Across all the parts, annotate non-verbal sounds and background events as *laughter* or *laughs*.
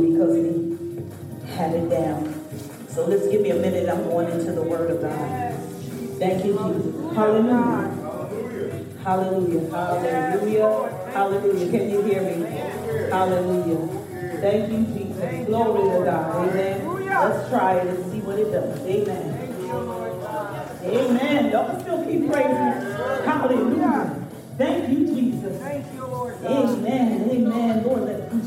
because he had it down. So let's give me a minute. I'm going into the Word of God. Thank you, Jesus. Hallelujah. Hallelujah. Hallelujah. Hallelujah. Can you hear me? Hallelujah. Thank you, Jesus. Glory to God. Amen. Let's try it and see what it does. Amen. Amen. Don't still keep praising. Hallelujah. Thank you, Jesus. Thank you, Lord.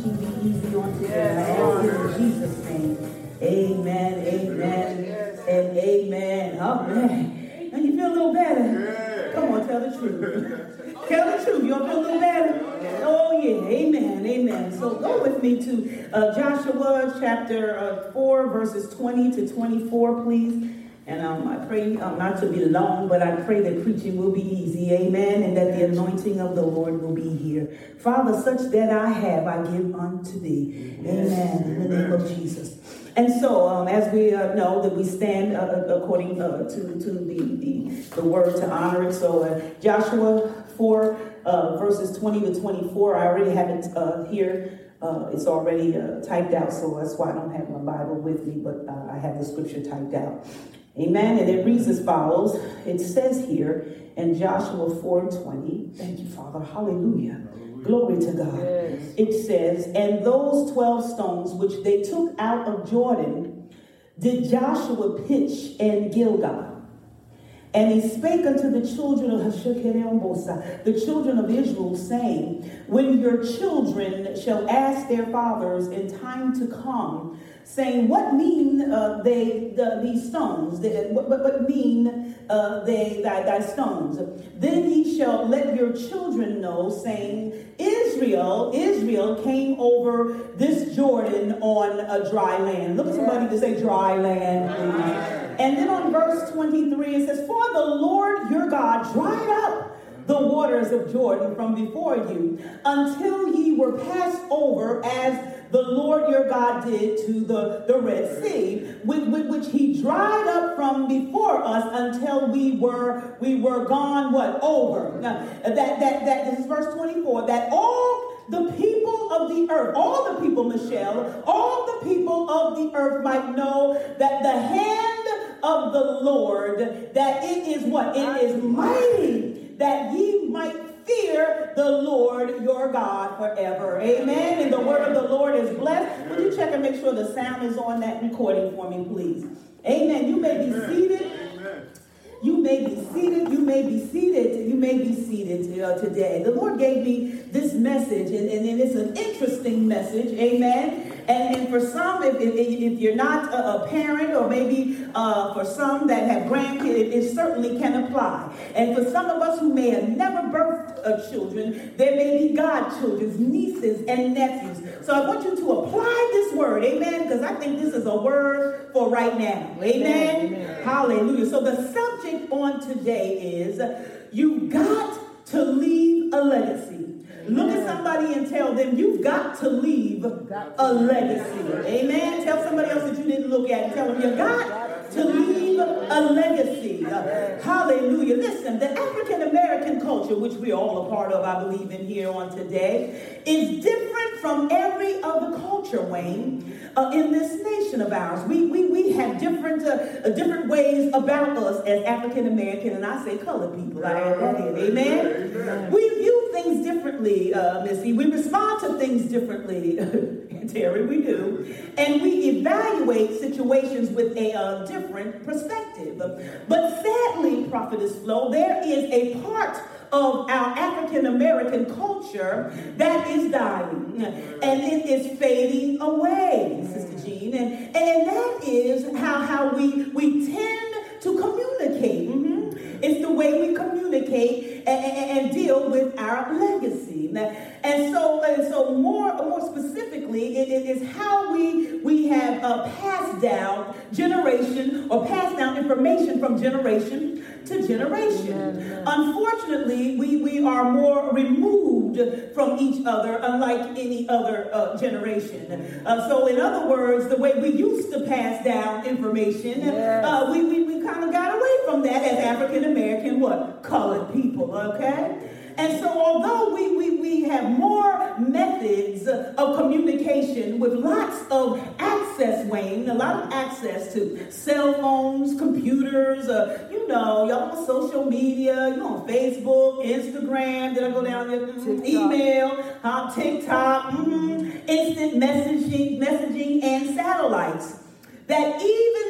Amen. Amen. Lord, let preaching be easy on today. Ask in Jesus' name. Amen. Amen. And amen. Amen. Now you feel a little better. Come on, tell the truth. *laughs* tell the truth. You don't feel a little better? Oh, yeah. Amen. Amen. So go with me to uh, Joshua chapter uh, 4, verses 20 to 24, please. And um, I pray um, not to be long, but I pray that preaching will be easy. Amen. And that the anointing of the Lord will be here. Father, such that I have, I give unto thee. Amen. In the name of Jesus. And so, um, as we uh, know that we stand uh, uh according uh, to, to the, the, the, word to honor it. So, uh, Joshua 4, uh, verses 20 to 24, I already have it here. it's already typed out, so that's why I don't have my Bible with me, but I have the scripture typed out. Amen. And it reads as follows. It says here in Joshua 4 and 20. Thank you, Father. Hallelujah. Hallelujah. Glory to God. Yes. It says, And those 12 stones which they took out of Jordan did Joshua pitch in Gilgal. And he spake unto the children of the children of Israel, saying, When your children shall ask their fathers in time to come, saying, What mean uh, they the, these stones? What, what, mean uh, they thy, thy stones? Then ye shall let your children know, saying, Israel, Israel came over this Jordan on a dry land. Look at somebody to say dry land. And then on verse 23, it says, For the Lord your God dried up the waters of Jordan from before you until ye were passed over as the Lord your God did to the, the Red Sea, with, with, which he dried up from before us until we were we were gone what over. Now, that that that this is verse 24, that all the people of the earth, all the people, Michelle, all the people of the earth might know that the hand of the Lord, that it is what? It is mighty, that ye might fear the Lord your God forever. Amen. And the word of the Lord is blessed. Would you check and make sure the sound is on that recording for me, please? Amen. You may be seated. You may be seated. You may be seated. You may be seated uh, today. The Lord gave me this message, and, and, and it's an interesting message. Amen. And, and for some, if, if, if you're not a, a, parent, or maybe uh, for some that have grandkids, it, it, certainly can apply. And for some of us who may have never birthed uh, children, there may be godchildren, nieces, and nephews. So I want you to apply this word, amen, because I think this is a word for right now. Amen? amen. Hallelujah. So the subject on today is you got to leave a legacy. Look at somebody and tell them you've got to leave a legacy. Amen. Tell somebody else that you didn't look at. Tell them you got to leave a legacy. Hallelujah. Listen, the African American culture, which we're all a part of, I believe, in here on today, is different from every other culture, Wayne, uh, in this nation of ours. We, we, we have different, uh, different ways about us as African American, and I say colored people. I add that in. Amen. We differently, uh, Missy. We respond to things differently, *laughs* Terry. We do. And we evaluate situations with a uh, different perspective. But sadly, Prophetess Flo, there is a part of our African American culture that is dying and it is fading away, Sister Jean. And, and that is how, how we, we tend to communicate. Mm-hmm. It's the way we communicate and, and, and deal with our legacy. And so, and so more, more specifically, it, it is how we we have uh, passed down generation or passed down information from generation to generation. Unfortunately, we, we are more removed from each other, unlike any other uh, generation. Uh, so, in other words, the way we used to pass down information, yes. uh, we, we, we kind of got away from that as African American, what? Colored people, okay? And so, although we, we, we have more methods of communication with lots of access, Wayne, a lot of access to cell phones, computers, uh, you know, y'all on social media, you on Facebook, Instagram, did I go down there? Mm-hmm. Email, uh, TikTok, mm-hmm. instant messaging, messaging, and satellites. That even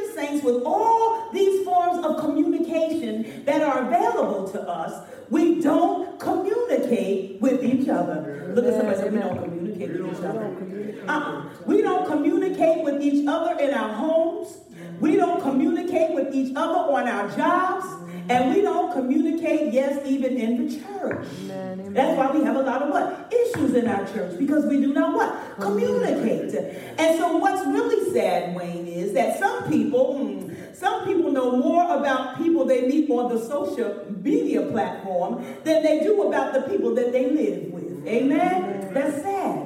with all these forms of communication that are available to us, we don't communicate with each other. Look at somebody say, we don't communicate with each other. Uh-uh. We don't communicate with each other in our homes. We don't communicate with each other on our jobs. And we don't communicate, yes, even in the church. Amen, That's why we have a lot of what? Issues in our church because we do not what? Communicate. And so what's really sad, Wayne, is that some people, hmm, some people know more about people they meet on the social media platform than they do about the people that they live with. Amen? That's sad.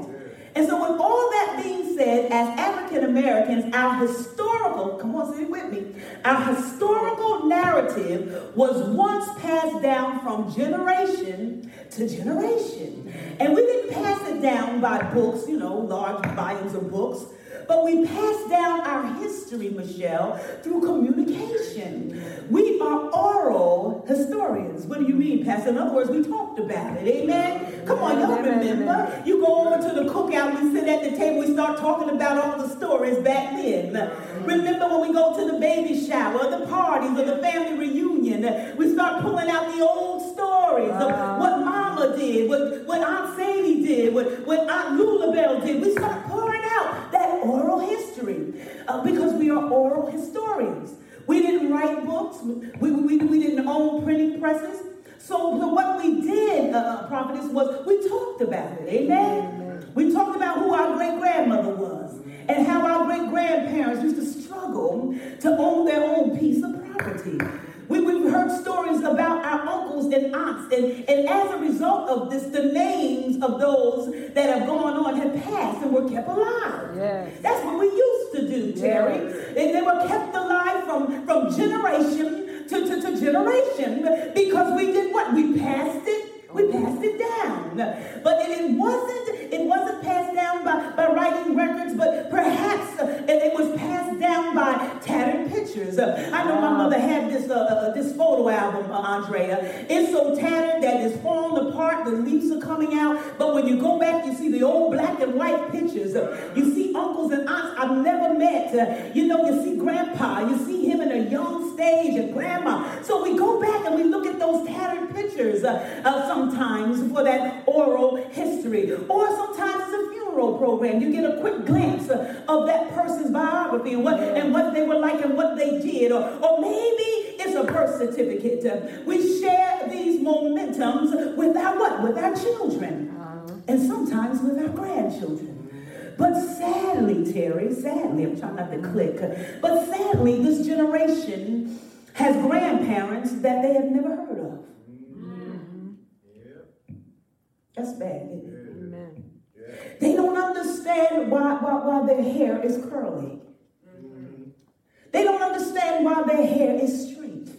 And so, with all that being said, as African Americans, our historical, come on, say it with me, our historical narrative was once passed down from generation to generation. And we didn't pass it down by books, you know, large volumes of books. But we pass down our history, Michelle, through communication. We are oral historians. What do you mean, Pastor? In other words, we talked about it. Amen? Come on, y'all remember. You go over to the cookout, we sit at the table, we start talking about all the stories back then. Remember when we go to the baby shower, the parties, or the family reunion, we start pulling out the old stories of what mama did, what, what Aunt Sadie did, what, what Aunt Lulabelle did. We start pouring out that oral history uh, because we are oral historians. We didn't write books, we, we, we didn't own printing presses. So, so what we did, uh, uh, prophetess, was we talked about it. Amen? Amen. We talked about who our great grandmother was and how our great grandparents used to struggle to own their own piece of property. We, we've heard stories about our uncles and aunts, and, and as a result of this, the names of those that have gone on have passed and were kept alive. Yes. That's what we used to do, Terry. Yes. And they were kept alive from, from generation to, to, to generation because we did what? We passed it we passed it down. But it, wasn't it wasn't passed down by, by writing records, but perhaps it, was passed down by tattered pictures. I know my mother had this uh, uh, this photo album, uh, Andrea. It's so tattered that it's falling apart, the leaves are coming out. But when you go back, you see the old black and white pictures. You see uncles and aunts I've never met. you know, you see grandpa, you see him in a young stage, and grandma. So we go we look at those tattered pictures. Uh, sometimes for that oral history, or sometimes it's a funeral program. You get a quick glimpse of that person's biography and what, and what they were like and what they did, or, or maybe it's a birth certificate. We share these momentums with our what? With our children, uh-huh. and sometimes with our grandchildren. But sadly, Terry, sadly, I'm trying not to click, but sadly, this generation has grandparents that they have never heard of. That's bad, Amen. They don't understand why, why, why their hair is curly. Mm-hmm. They don't understand why their hair is straight.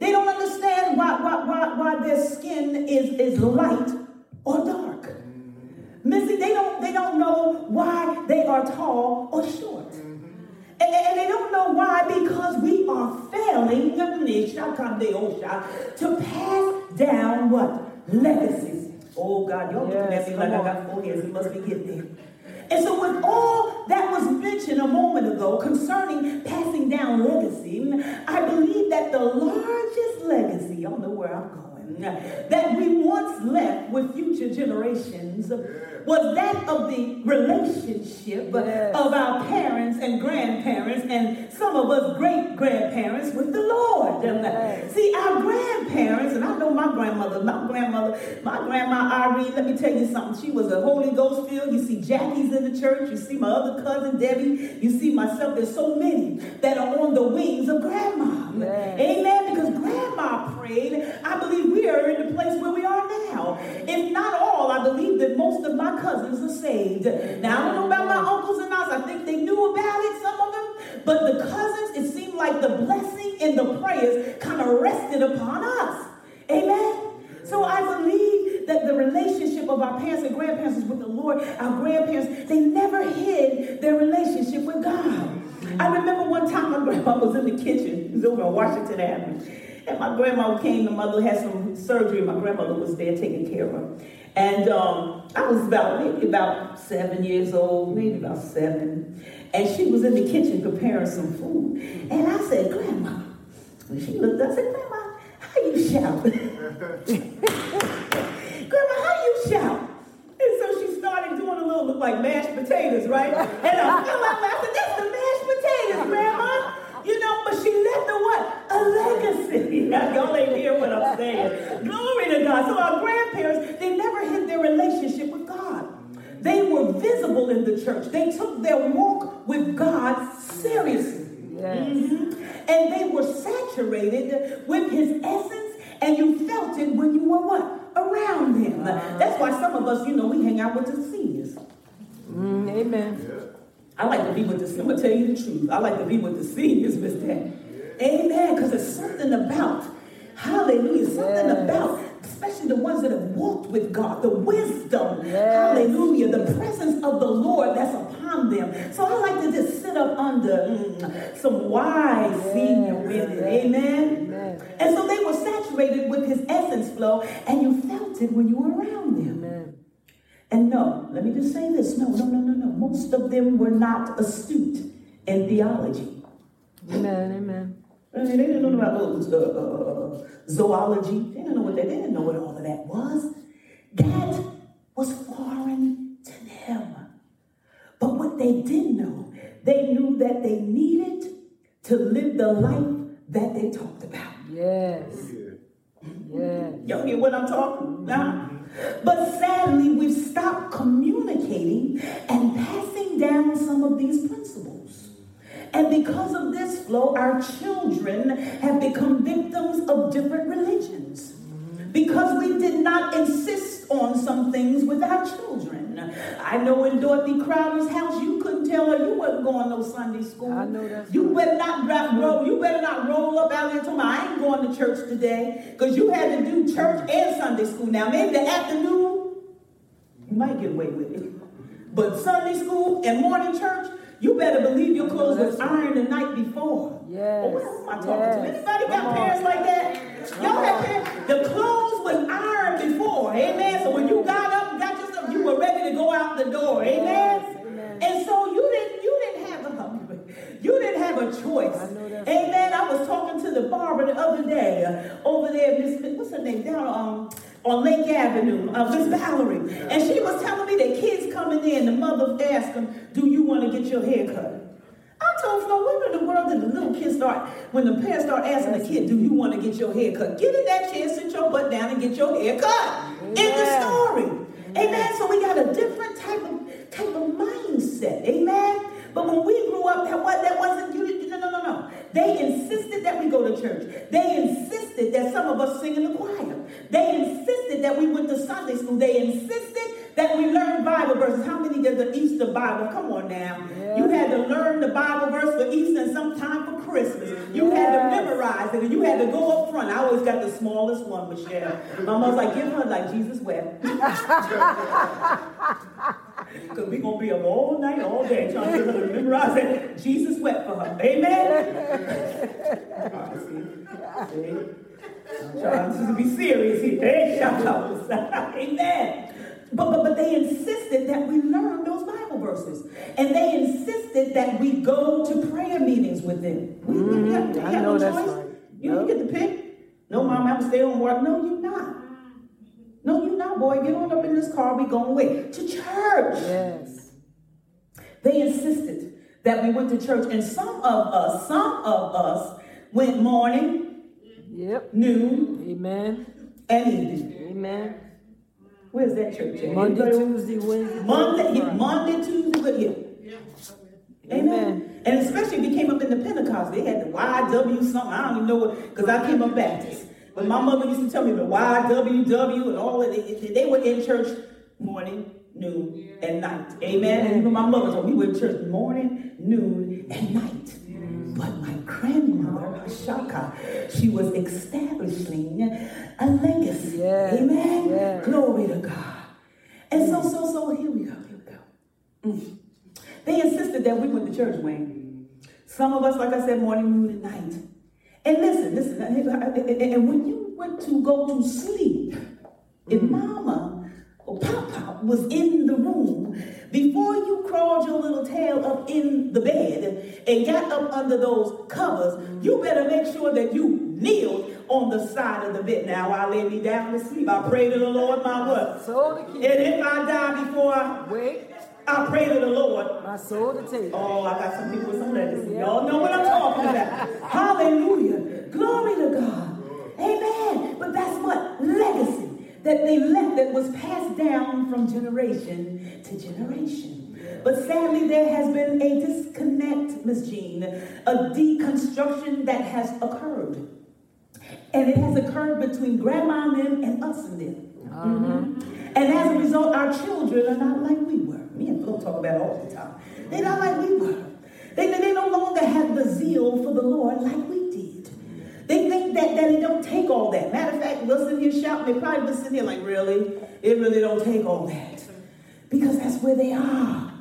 They don't understand why, why, why, why their skin is, is light or dark. Missy, they don't, they don't know why they are tall or short. And, they don't know why because we are failing to pass down what? Legacies. Oh God, y'all yes, looking at me like on. I got four heads. We must be getting there. And so, with all that was mentioned a moment ago concerning passing down legacy, I believe that the largest legacy, y'all know where I'm going that we once left with future generations was that of the relationship yes. of our parents and grandparents and some of us great grandparents with the Lord. Yes. See, our grandparents, and I know my grandmother, my grandmother, my grandma Irene, let me tell you something. She was a Holy Ghost filled. You see Jackie's in the church. You see my other cousin Debbie. You see myself. There's so many that are on the wings of grandma. Yes. Amen. Because grandma prayed. I believe we are in the place where we are now. If not all, I believe that most of my cousins are saved. Now, I don't know about my uncles and aunts. I think they knew about it, some of them. But the cousins, it seemed like the blessing and the prayers kind of rested upon us. Amen. So I believe that the relationship of our parents and grandparents is with the Lord. Our grandparents, they never hid their relationship with God. I remember one time my grandma was in the kitchen. It was over on Washington Avenue. And my grandma came, the mother had some surgery. My grandmother was there taking care of her. And um, I was about maybe about seven years old, maybe about seven. And she was in the kitchen preparing some food. And I said, Grandma. And she looked up, and said, Grandma, how you shout? *laughs* Grandma, how you shout? And so she started doing a little look like mashed potatoes, right? And I fell out laughing. That's the mashed potatoes, Grandma. You know, but she left a what? A legacy. *laughs* Y'all ain't hear what I'm saying. Glory to God. So our grandparents, they never hid their relationship with God. They were visible in the church. They took their walk with God seriously. Yes. Mm-hmm. And they were saturated with his essence, and you felt it when you were what? Around him. Uh-huh. That's why some of us, you know, we hang out with the seniors. Mm, amen. Yeah. I like to be with the, seniors. I'm going to tell you the truth. I like to be with the seniors, Miss Dad. Amen. Because there's something about, hallelujah, something yes. about, especially the ones that have walked with God, the wisdom, yes. hallelujah, the presence of the Lord that's upon them. So I like to just sit up under mm, some wise yes. senior women. Amen. Amen. And so they were saturated with his essence Flo, and you felt it when you were around them. Amen. And no, let me just say this no, no, no, no, no. Most of them were not astute in theology. Amen, amen. They didn't know about uh, uh, zoology. They didn't know what they, they didn't know what all of that was. That was foreign to them. But what they did know, they knew that they needed to live the life that they talked about. Yes. Yes. Y'all get what I'm talking about? But sadly, we've stopped communicating and passing down some of these principles. And because of this Flo, our children have become victims of different religions. Because we did not insist on some things with our children. I know in Dorothy Crowder's house, you couldn't tell her you wasn't going no Sunday school. I know that. You better not roll, you better not roll up out there and tell me I ain't going to church today. Because you had to do church and Sunday school. Now maybe the afternoon, you might get away with it. But Sunday school and morning church, you better believe your clothes was ironed the night before. Yes. Oh, who am I talking yes. to? Anybody got Come parents on. like that? Y'all have parents? The clothes was ironed before. Amen. So when you got up and got yourself, you were ready to go out the door. Amen. Yes. Amen. And so you didn't you didn't have a you didn't have a choice. I Amen. I was talking to the barber the other day uh, over there, Miss what's her name? Down um on Lake Avenue, uh, Miss Valerie. And she was telling me that kids coming in, the mother asked them, Do you want to get your hair cut? I told Flo, when in the world did the little kids start, when the parents start asking the kid, Do you want to get your hair cut? Get in that chair, sit your butt down, and get your hair cut. In the story. Amen. So we got a different type of type of mindset. Amen. But when we grew up, that, what, that wasn't, you. They insisted that we go to church. They insisted that some of us sing in the choir. They insisted that we went to Sunday school. They insisted that we learned Bible verses. How many did the Easter Bible? Come on now. Yeah. You had to learn the Bible verse for Easter and sometime for Christmas. You yes. had to memorize it and you had to go up front. I always got the smallest one, Michelle. My was like, give her like Jesus wept. *laughs* Because we're going to be up all night, all day trying to memorize it. Jesus wept for her. Amen? *laughs* I'm trying to be serious here. Hey, shout out. *laughs* Amen. But, but, but they insisted that we learn those Bible verses. And they insisted that we go to prayer meetings with them. We, mm-hmm. have, I know that's choice. right. You, you get the pick. No, mom, I'm stay home work. No, you're not. No, you're not, boy. Get on up in this car. We going away to church. Yes. They insisted that we went to church, and some of us, some of us went morning, Yep. noon, Amen. and evening. Amen. Where's that church at? Monday, Tuesday, Wednesday. Monday, yeah, Monday, Tuesday, but yeah. Amen. Amen. And especially if you came up in the Pentecost, they had the YW something. I don't even know what, because I came up Baptist. But my mother used to tell me the YWW and all of it. They were in church morning, noon, and night. Amen. And even my mother told me we were in church morning, noon, and night. Grandmother, Shaka, she was establishing a legacy. Amen. Glory to God. And so, so, so, here we go. Here we go. Mm. They insisted that we went to church, Wayne. Some of us, like I said, morning, noon, and night. And listen, listen, and when you went to go to sleep, if mama or papa was in the room, before you crawled your little tail up in the bed and got up under those covers, you better make sure that you kneeled on the side of the bed. Now I lay me down to sleep. I pray to the Lord my what? Soul to And if I die before I, Wait. I pray to the Lord My soul to take. Oh, I got some people with some letters. Y'all know what I'm talking about. Hallelujah. Glory to God. Amen. But that's what legacy that they left that was passed down from generation to generation. But sadly, there has been a disconnect, Miss Jean, a deconstruction that has occurred. And it has occurred between grandma and them and us and them. Mhm. And as a result, our children are not like we were. Me and Phil talk about it all the time. They're not like we were. They, they no longer have the zeal for the Lord like we. They think that, that it don't take all that. Matter of fact, we'll sit here shouting. They probably been sitting here like, really? It really don't take all that. Because that's where they are.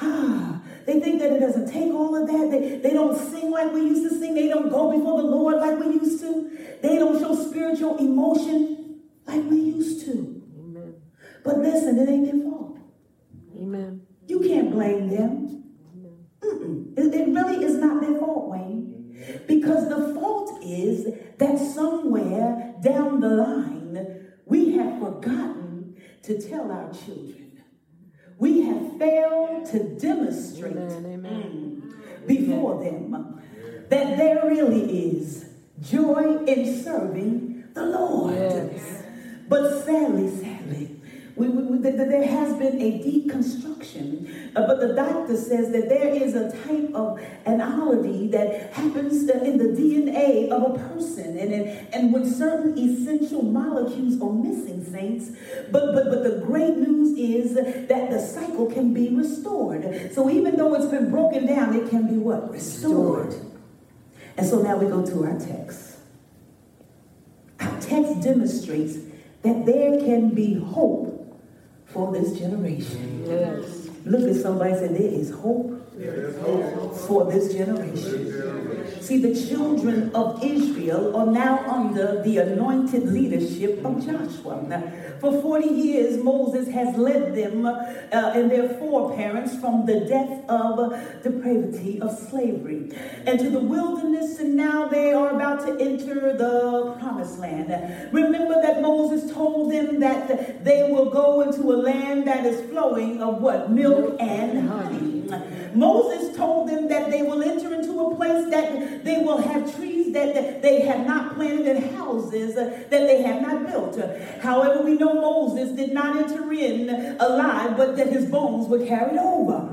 Ah, they think that it doesn't take all of that. They, they don't sing like we used to sing. They don't go before the Lord like we used to. They don't show spiritual emotion like we used to. Amen. But listen, it ain't their fault. Amen. You can't blame them. It, it really is not their fault, Wayne. Because the fault is that somewhere down the line, we have forgotten to tell our children. We have failed to demonstrate Amen. Amen. mm, before them that there really is joy in serving the Lord. Yes. But sadly, sadly, we, we, we- th- th- there has been a deconstruction. Uh, but the doctor says that there is a type of anality that happens uh, in the DNA of a person. And, and, and when certain essential molecules are missing, saints, but, but, but the great news is that the cycle can be restored. So even though it's been broken down, it can be what? Restored. And so now we go to our text. Our text demonstrates that there can be hope for this generation. Yes. Look at somebody and say, There is hope for this generation. See, the children of Israel are now under the anointed leadership of Joshua. Now, for 40 years, Moses has led them uh, and their foreparents from the death of depravity of slavery and to the wilderness, and now they are about to enter the promised land. Remember that Moses told them that they will go into a land that is flowing of what? Milk and honey. Moses told them that they will enter into a place that they will have trees that, they have not planted and houses that they have not built. However, we know Moses did not enter in alive, but that his bones were carried over.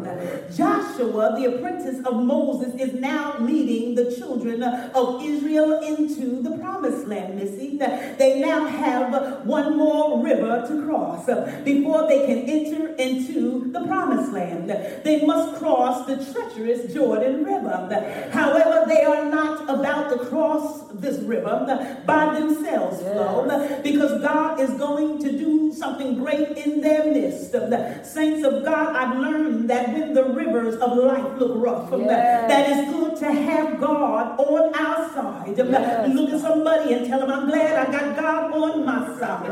Joshua, the apprentice of Moses, is now leading the children of Israel into the promised land, Missy. They now have one more river to cross before they can enter into the promised land. They must cross the treacherous Jordan River. However, they are not about to cross this river by themselves, Flo, because God is going to do something great in their midst. Saints of God, I've learned that when the rivers of life look rough, Yes. that it's good to have God on our side. Yes. Look at somebody and tell them, I'm glad I got God on my side.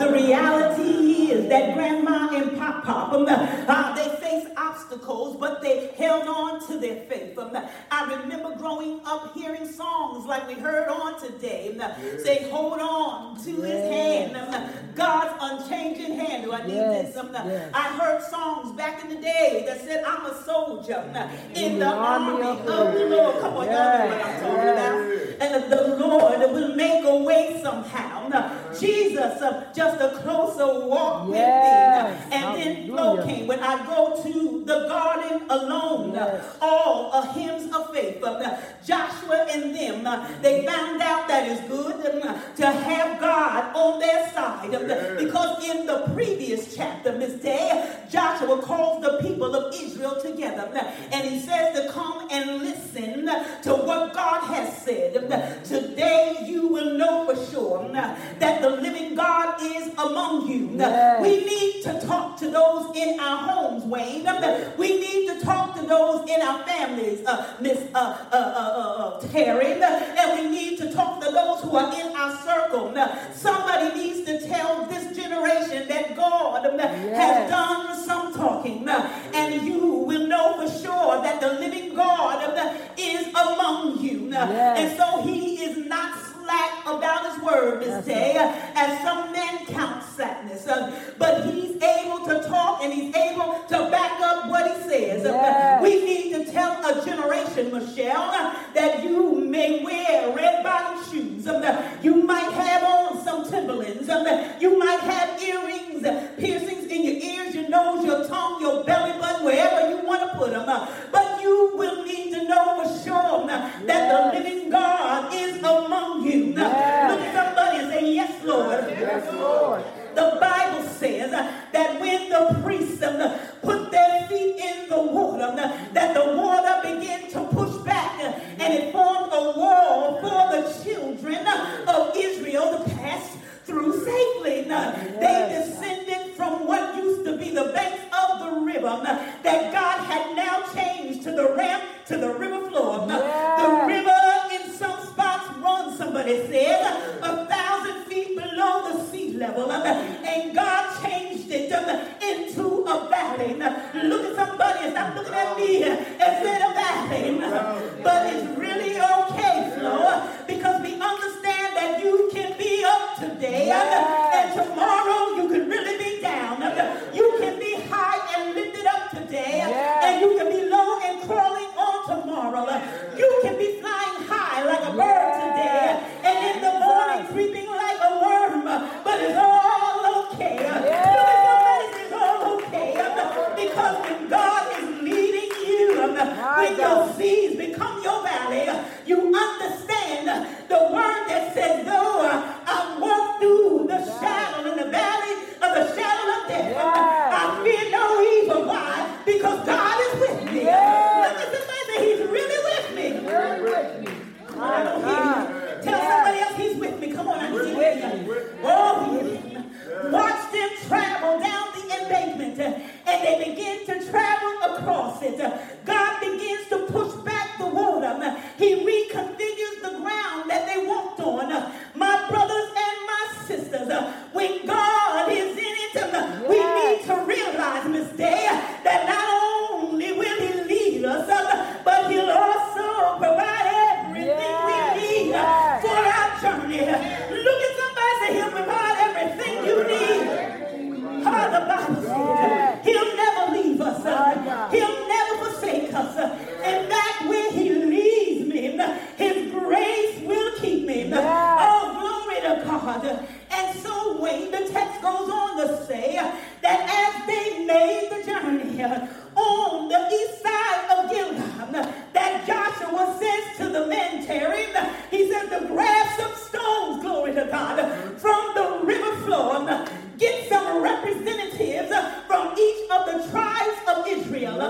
The reality is that grandma and pop. Um, uh, they face obstacles, but they held on to their faith. Um, I remember growing up hearing songs like we heard on today. Um, say, hold on to his hand. Um, God's unchanging hand. Do I need Yes, this? Yes. I heard songs back in the day that said, I'm a soldier um, in, the, army, of the Lord. Come on, y'all know what I'm talking yes. about. And the Lord will make a way somehow. Jesus, just a closer walk with Yes, thee. And then flow came. When I go to the garden alone, Yes. all uh, hymns of faith, uh, Joshua and them, uh, they found out that it's good um, to have God on their side. Because in the previous chapter, Miss Day, Joshua calls the people of Israel together. And he says to come and listen to what God has said. Today you will know for sure that the living God is among you. Yes. We need to talk to those in our homes, Wayne. Um, We need to talk to those in our families, uh, Miss uh, uh, uh, uh, uh, Terry. And we need to talk to those who are in our circle. Now, Somebody needs to tell this generation that God Yes. has done some talking. And you will know for sure that the living God is among you. Yes. And so he is not slack about his word this day, as some men count slackness. Uh, But he's able to talk and he's able to back up what he says. Uh, Yes. We need to tell a generation, Michelle, uh, that you may wear red bottom shoes. Um, You might have on some Timberlands. Um, You might have earrings, piercings in your ears, your nose, your tongue, your belly button, wherever you want to put them. But you will need to know for sure that Yes. the living God is among you. Uh, Yes. Look at somebody Yes, Lord. Yes, Lord.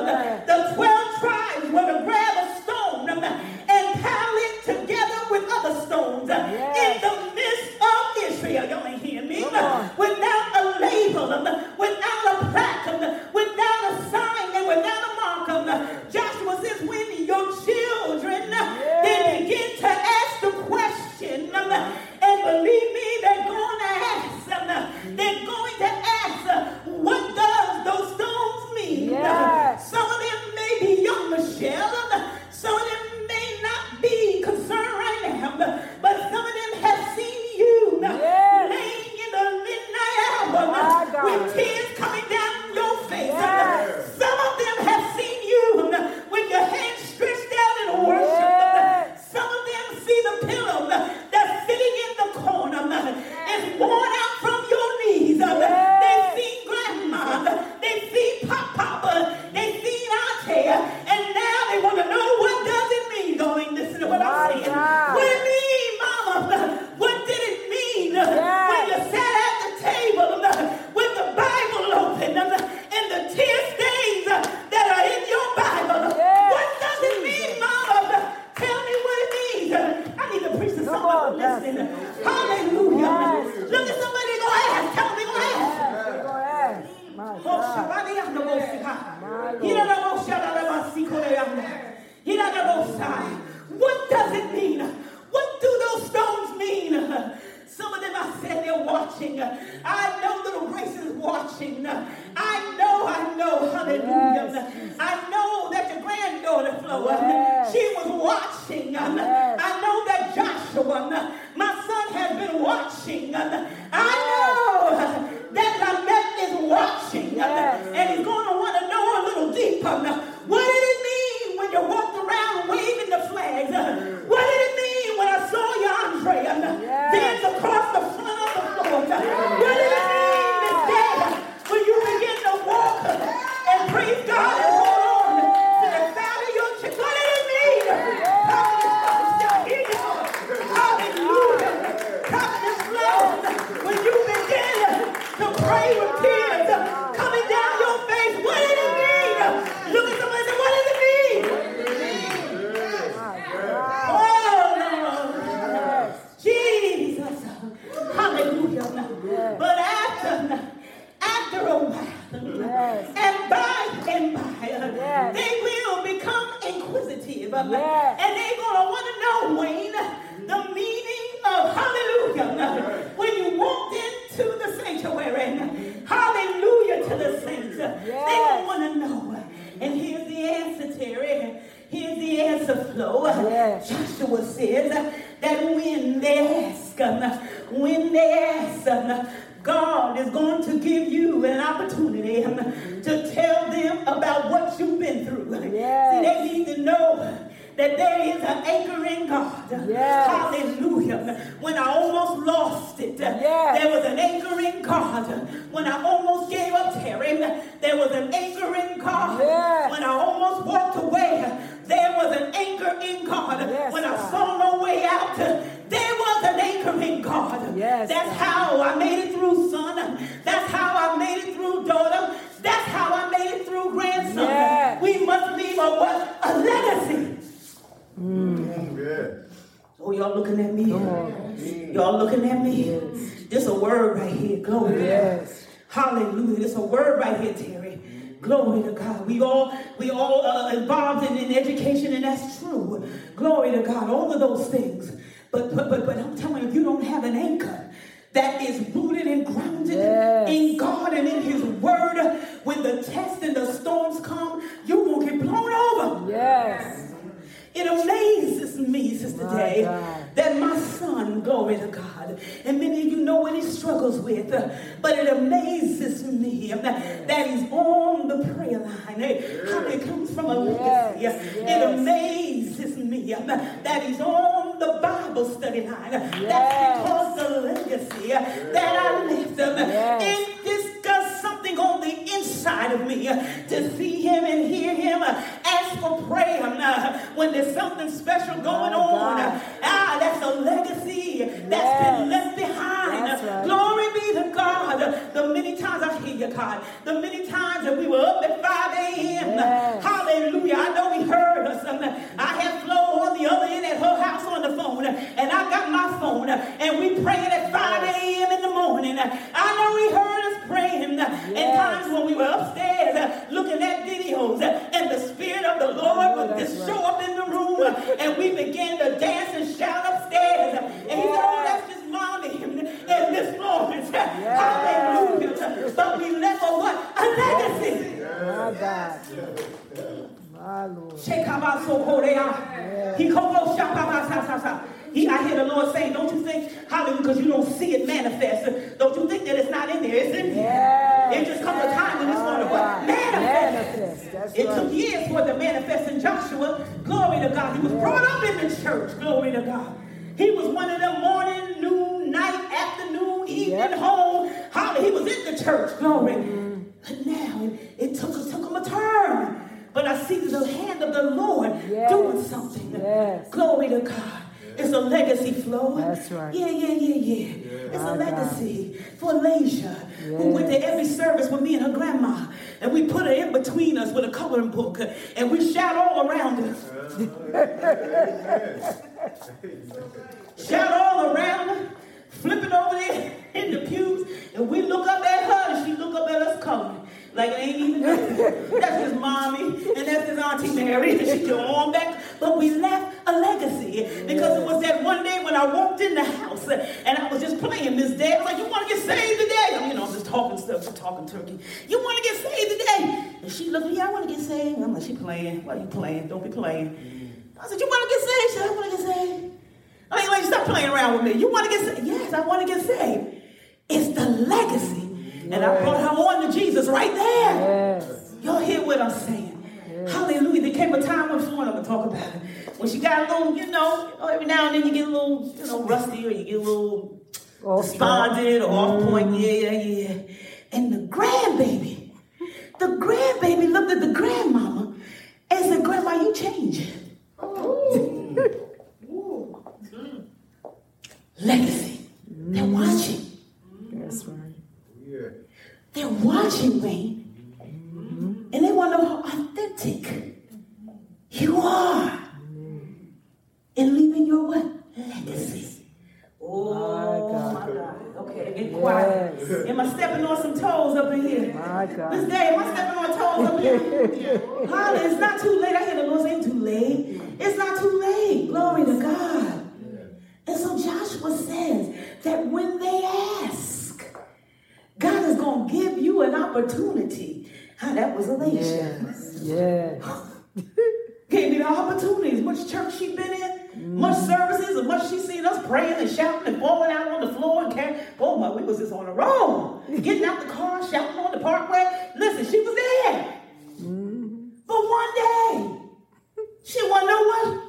Israel. Glory. Yes. Hallelujah. This a word right here, Terry. Glory to God. We all we all uh, involved in, in education, and that's true. Glory to God. All of those things. But but but, but I'm telling you, if you don't have an anchor that is rooted and grounded yes. in God and in His Word, when the tests and the storms come, you will get blown over. Yes. It amazes me, Sister my Day, God. That my son, glory to God, and many of you know what he struggles with, but it amazes me that, that he's on the prayer line. How it comes from a legacy. Yes, yes. It amazes me that he's on the Bible study line. Yes. That's because the legacy that I left him. It discuss something on the inside of me to see him and hear him ask for prayer when there's something special going on. Ah, that's a legacy that's been left behind. Right. Glory be to God. The many times I hear you, God. The many times that we were up at 5 a.m. Yes. Hallelujah. I know we heard us. I had Flo on the other end at her house on the phone, and I got my phone, and we prayed at 5 a.m. in the morning. I know we heard us praying yes. in times when we were upstairs He, I hear the Lord saying, don't you a legacy for yes. who went to every service with me and her grandma. And we put her in between us with a coloring book. And we shout all around us. *laughs* shout all around her. Flipping over there in the pews. And we look up at her and she look up at us coloring. like it ain't even nothing. That's his mommy, and that's his auntie Mary. And she go on back. But we left when I walked in the house and I was just playing this day. I was like, you want to get saved today? I mean, you know, I'm just talking stuff, talking turkey. You want to get saved today? And she looked at me, yeah, I want to get saved. I'm like, she playing. Why are you playing? Don't be playing. I said, you want to get saved? She said, I want to get saved. I mean, like, stop playing around with me. You want to get saved? Yes, I want to get saved. It's the legacy. And I brought her on to Jesus right there. Yes. Y'all hear what I'm saying? Hallelujah. There came a time when Florida, I'm going to talk about it. When she got a little, you know, every now and then you get a little, you know, rusty or you get a little Off despondent or off point. Mm-hmm. Yeah, yeah, yeah. And the grandbaby, the grandbaby looked at the grandmama and said, Grandma, you changing. Oh. *laughs* Legacy. They're mm-hmm. watching. That's right. They're watching me. Mm-hmm. And they want to know how authentic you are in leaving your what? Legacy. Oh My God. God. Okay, get quiet. Yes. Am I stepping on some toes up in here? My God. Day, am I stepping on toes up in here? *laughs* Holly, it's not too late. I hear the Lord say, too late. It's not too late. Glory to God. And so Joshua says that when they ask, God is going to give you an opportunity. How that was Alicia. Yes. Yes. Gave me the opportunities. Much church she been in, much services, and much she seen us praying and shouting and falling out on the floor and carrying. Oh my, we was just on the road. Getting out the car, shouting on the parkway. Listen, she was there. But one day, she wanna know what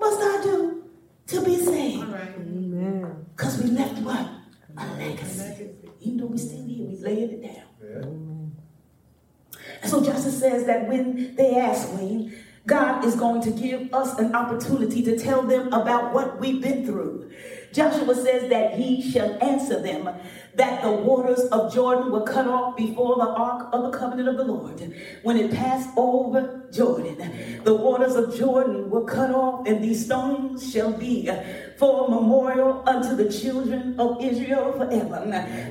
must I do to be saved? Amen. Because we left what? A legacy. Even though we still here, we laying it down. And so Joshua says that when they ask me, God is going to give us an opportunity to tell them about what we've been through. Joshua says that he shall answer them that the waters of Jordan were cut off before the ark of the covenant of the Lord. When it passed over Jordan, the waters of Jordan were cut off, and these stones shall be for a memorial unto the children of Israel forever.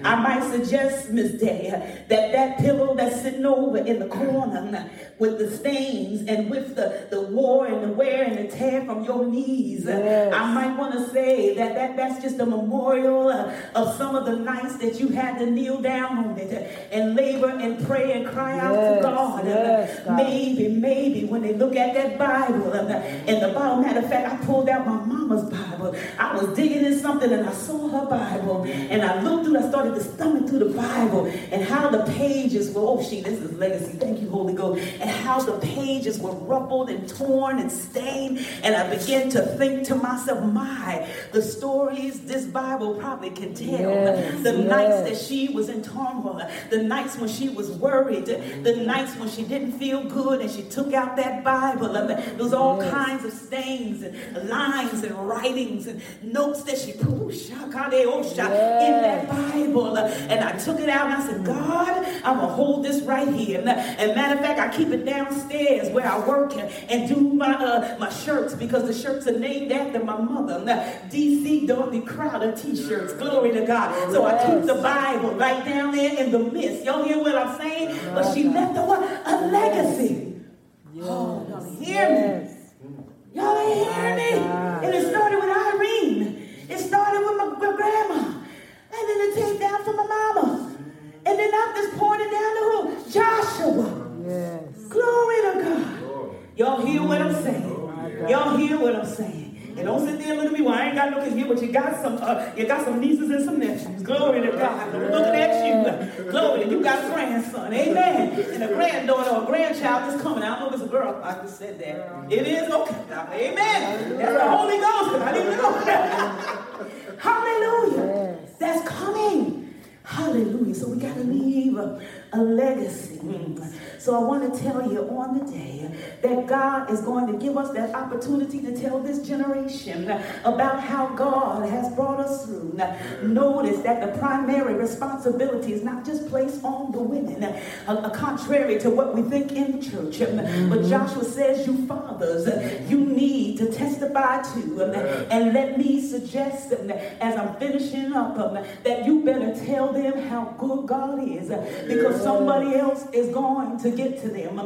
I might suggest, Miss Day, that that pillow that's sitting over in the corner with the stains and with the, the war and the wear and the tear from your knees, Yes. I might want to say that, that that's just a memorial of some of the nights that you had to kneel down on it and labor and pray and cry out to God. Yes, God. Maybe, maybe when they look at that Bible and, and the Bible, matter of fact, I pulled out my mama's Bible. I was digging in something and I saw her Bible and I looked through, I started to stomach through the Bible and how the pages were, oh, she, this is legacy. Thank you, Holy Ghost. And how the pages were ruffled and torn and stained. And I began to think to myself, my, the stories this Bible probably can tell. Yes, the nights that she was in turmoil, the nights when she was worried, the nights when she didn't feel good and she took out that Bible. There was all kinds of stains and lines and writings and notes that she put shakadeosha, in that Bible. And I took it out and I said, God, I'm going to hold this right here. And, matter of fact, I keep it downstairs where I work and, and do my, uh, my shirts because the shirts are named after my mother. DC Dorothy Crowder t-shirts. Glory to God. So I keep the Bible right down there in the midst. Y'all hear what I'm saying? But she left a, what? a legacy. Oh, y'all hear me? Y'all ain't hear me. And it started with Irene. It started with my, my grandma. And then it came down to my mama. And then I'm just pointing down to who? Joshua. Yes. Glory to God. Y'all hear what I'm saying? Y'all hear what I'm saying? And don't sit there looking at me. Well, I ain't got no kids here, but you got some. Uh, you got some nieces and some nephews. Glory to God. I'm looking at you. Glory. to You got a grandson. Amen. And a granddaughter or a grandchild is coming. I don't know if it's a girl. I just said that. It is okay. Now, Amen. That's the Holy Ghost. I didn't know. *laughs* Hallelujah. That's coming. Hallelujah. So we got to leave a, legacy. So I want to tell you on the day that God is going to give us that opportunity to tell this generation about how God has brought us through. Notice that the primary responsibility is not just placed on the women, uh, uh, contrary to what we think in the church. But Joshua says, You fathers, you need to testify to. um, And let me suggest um, as I'm finishing up um, that you better tell them how good God is. uh, Because somebody else is going to get to them.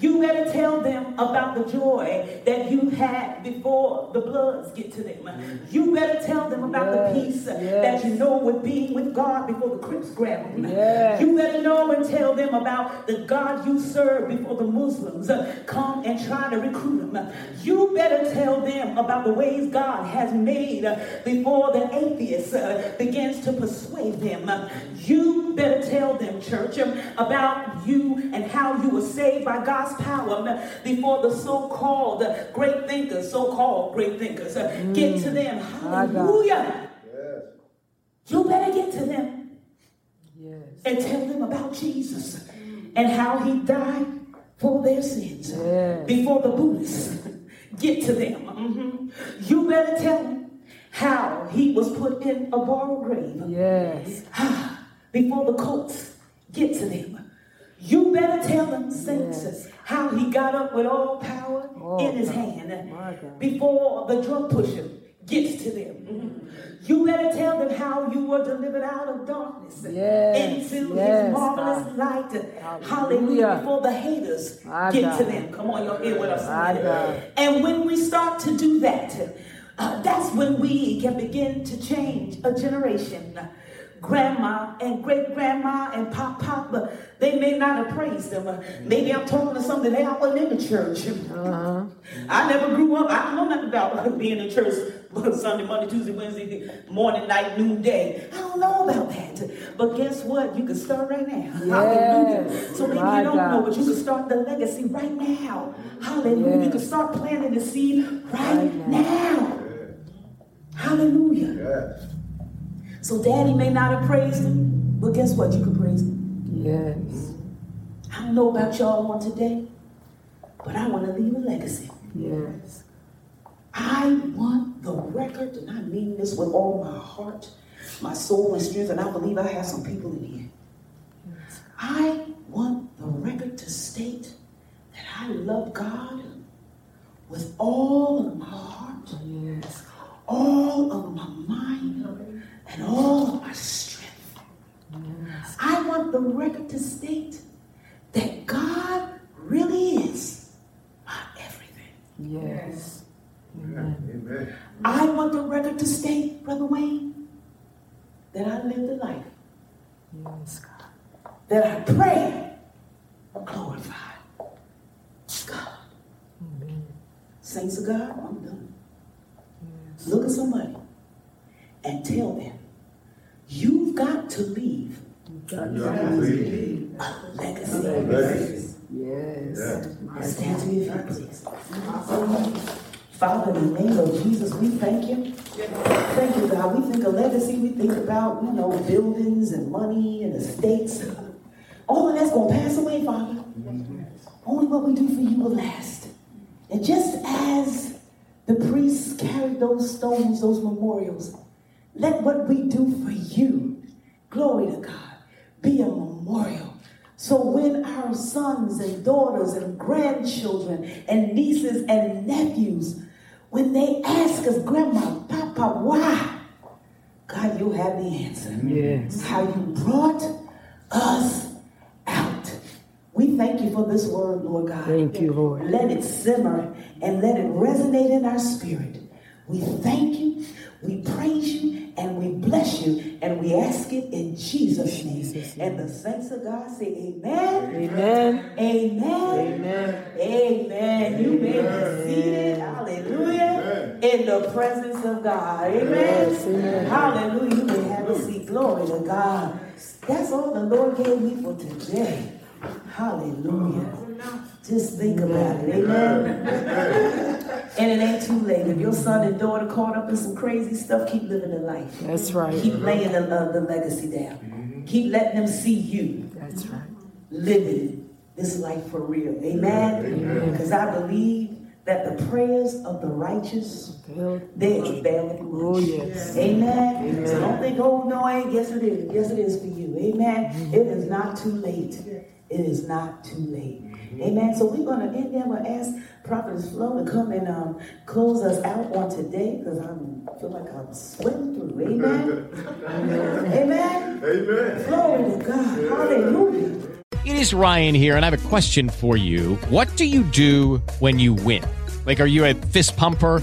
You better tell them about the joy that you had before the bloods get to them. You better tell them about yes, the peace yes. that you know with being with God before the Crips grab them. Yes. You better know and tell them about the God you serve before the Muslims come and try to recruit them. You better tell them about the ways God has made before the atheist uh, begins to persuade them. You better tell them, church, about you and how you were saved by God's power before the so-called great thinkers, so-called great thinkers, mm. get to them. Hallelujah. Yes. You better get to them. Yes. And tell them about Jesus and how he died for their sins yes. before the Buddhists get to them. Mm-hmm. You better tell them how he was put in a borrowed grave. Yes. before the cults get to them. You better tell them, saints, yes. how he got up with all power oh, in his hand before the drug pusher gets to them. Mm-hmm. You better tell them how you were delivered out of darkness yes. into yes. his marvelous God. light. Hallelujah. Hallelujah. Before the haters My get God. to them. Come on, you're here with us. And when we start to do that, uh, that's when we can begin to change a generation grandma and great grandma and pop pop, but they may not have praised them. Maybe I'm talking to something they wasn't in the church. Uh-huh. I never grew up. I don't know nothing about *laughs* being in church *laughs* Sunday, Monday, Tuesday, Wednesday, morning, night, noon, day. I don't know about that. But guess what? You can start right now. Yes. Hallelujah. So maybe My you don't God. know, but you can start the legacy right now. Hallelujah. Yes. You can start planting the seed right, right now. now. Hallelujah. Yes. So daddy may not have praised him, but guess what? You can praise him. Yes. I don't know about y'all on today, but I want to leave a legacy. Yes. I want the record, and I mean this with all my heart, my soul, and strength, and I believe I have some people in here. Yes. I want the record to state that I love God with all of my heart, yes. all of my mind, and all of my strength. Yes. I want the record to state that God really is my everything. Yes. Amen. Amen. I want the record to state, Brother Wayne, that I lived a life. Yes, God. That I pray and glorify God. Amen. Saints of God, I'm done. Yes. Look at somebody and tell them You've got to leave. Got to leave. A legacy. legacy. Yes. yes. Stand to your feet, please. Father, in the name of Jesus, we thank you. Thank you, God. We think of legacy. We think about, you know, buildings and money and estates. All of that's going to pass away, Father. Mm-hmm. Only what we do for you will last. And just as the priests carried those stones, those memorials, let what we do for you, glory to God, be a memorial. So when our sons and daughters and grandchildren and nieces and nephews, when they ask us, Grandma, Papa, why? God, you have the answer. Yes. How you brought us out. We thank you for this word, Lord God. Thank you, Lord. Let it simmer and let it resonate in our spirit. We thank you, we praise you, and we bless you and we ask it in Jesus' name. Jesus name. And the saints of God say, Amen. Amen. Amen. Amen. Amen. You may be seated. Hallelujah. In the presence of God. Amen. Yes, amen. Hallelujah. You may have a seat. Glory to God. That's all the Lord gave me for today. Hallelujah. Just think about it. Amen. And it ain't too late. If your son and daughter caught up in some crazy stuff, keep living the life. That's right. Keep laying the, uh, the legacy down. Mm-hmm. Keep letting them see you. That's right. Living this life for real. Amen? Because I believe that the prayers of the righteous, they avail much. Oh, yes. Amen? Amen. So don't think, oh, no, I ain't. Yes, it is. Yes, it is for you. Amen? Mm-hmm. It is not too late. It is not too late. Mm-hmm. Amen. So we're going to end there. We'll ask Prophetess Flo to come and um, close us out on today because I feel like I'm sweating through. Amen. Amen. *laughs* Amen. Amen. Glory to God. Hallelujah. is Ryan here, and I have a question for you. What do you do when you win? Like, are you a fist pumper?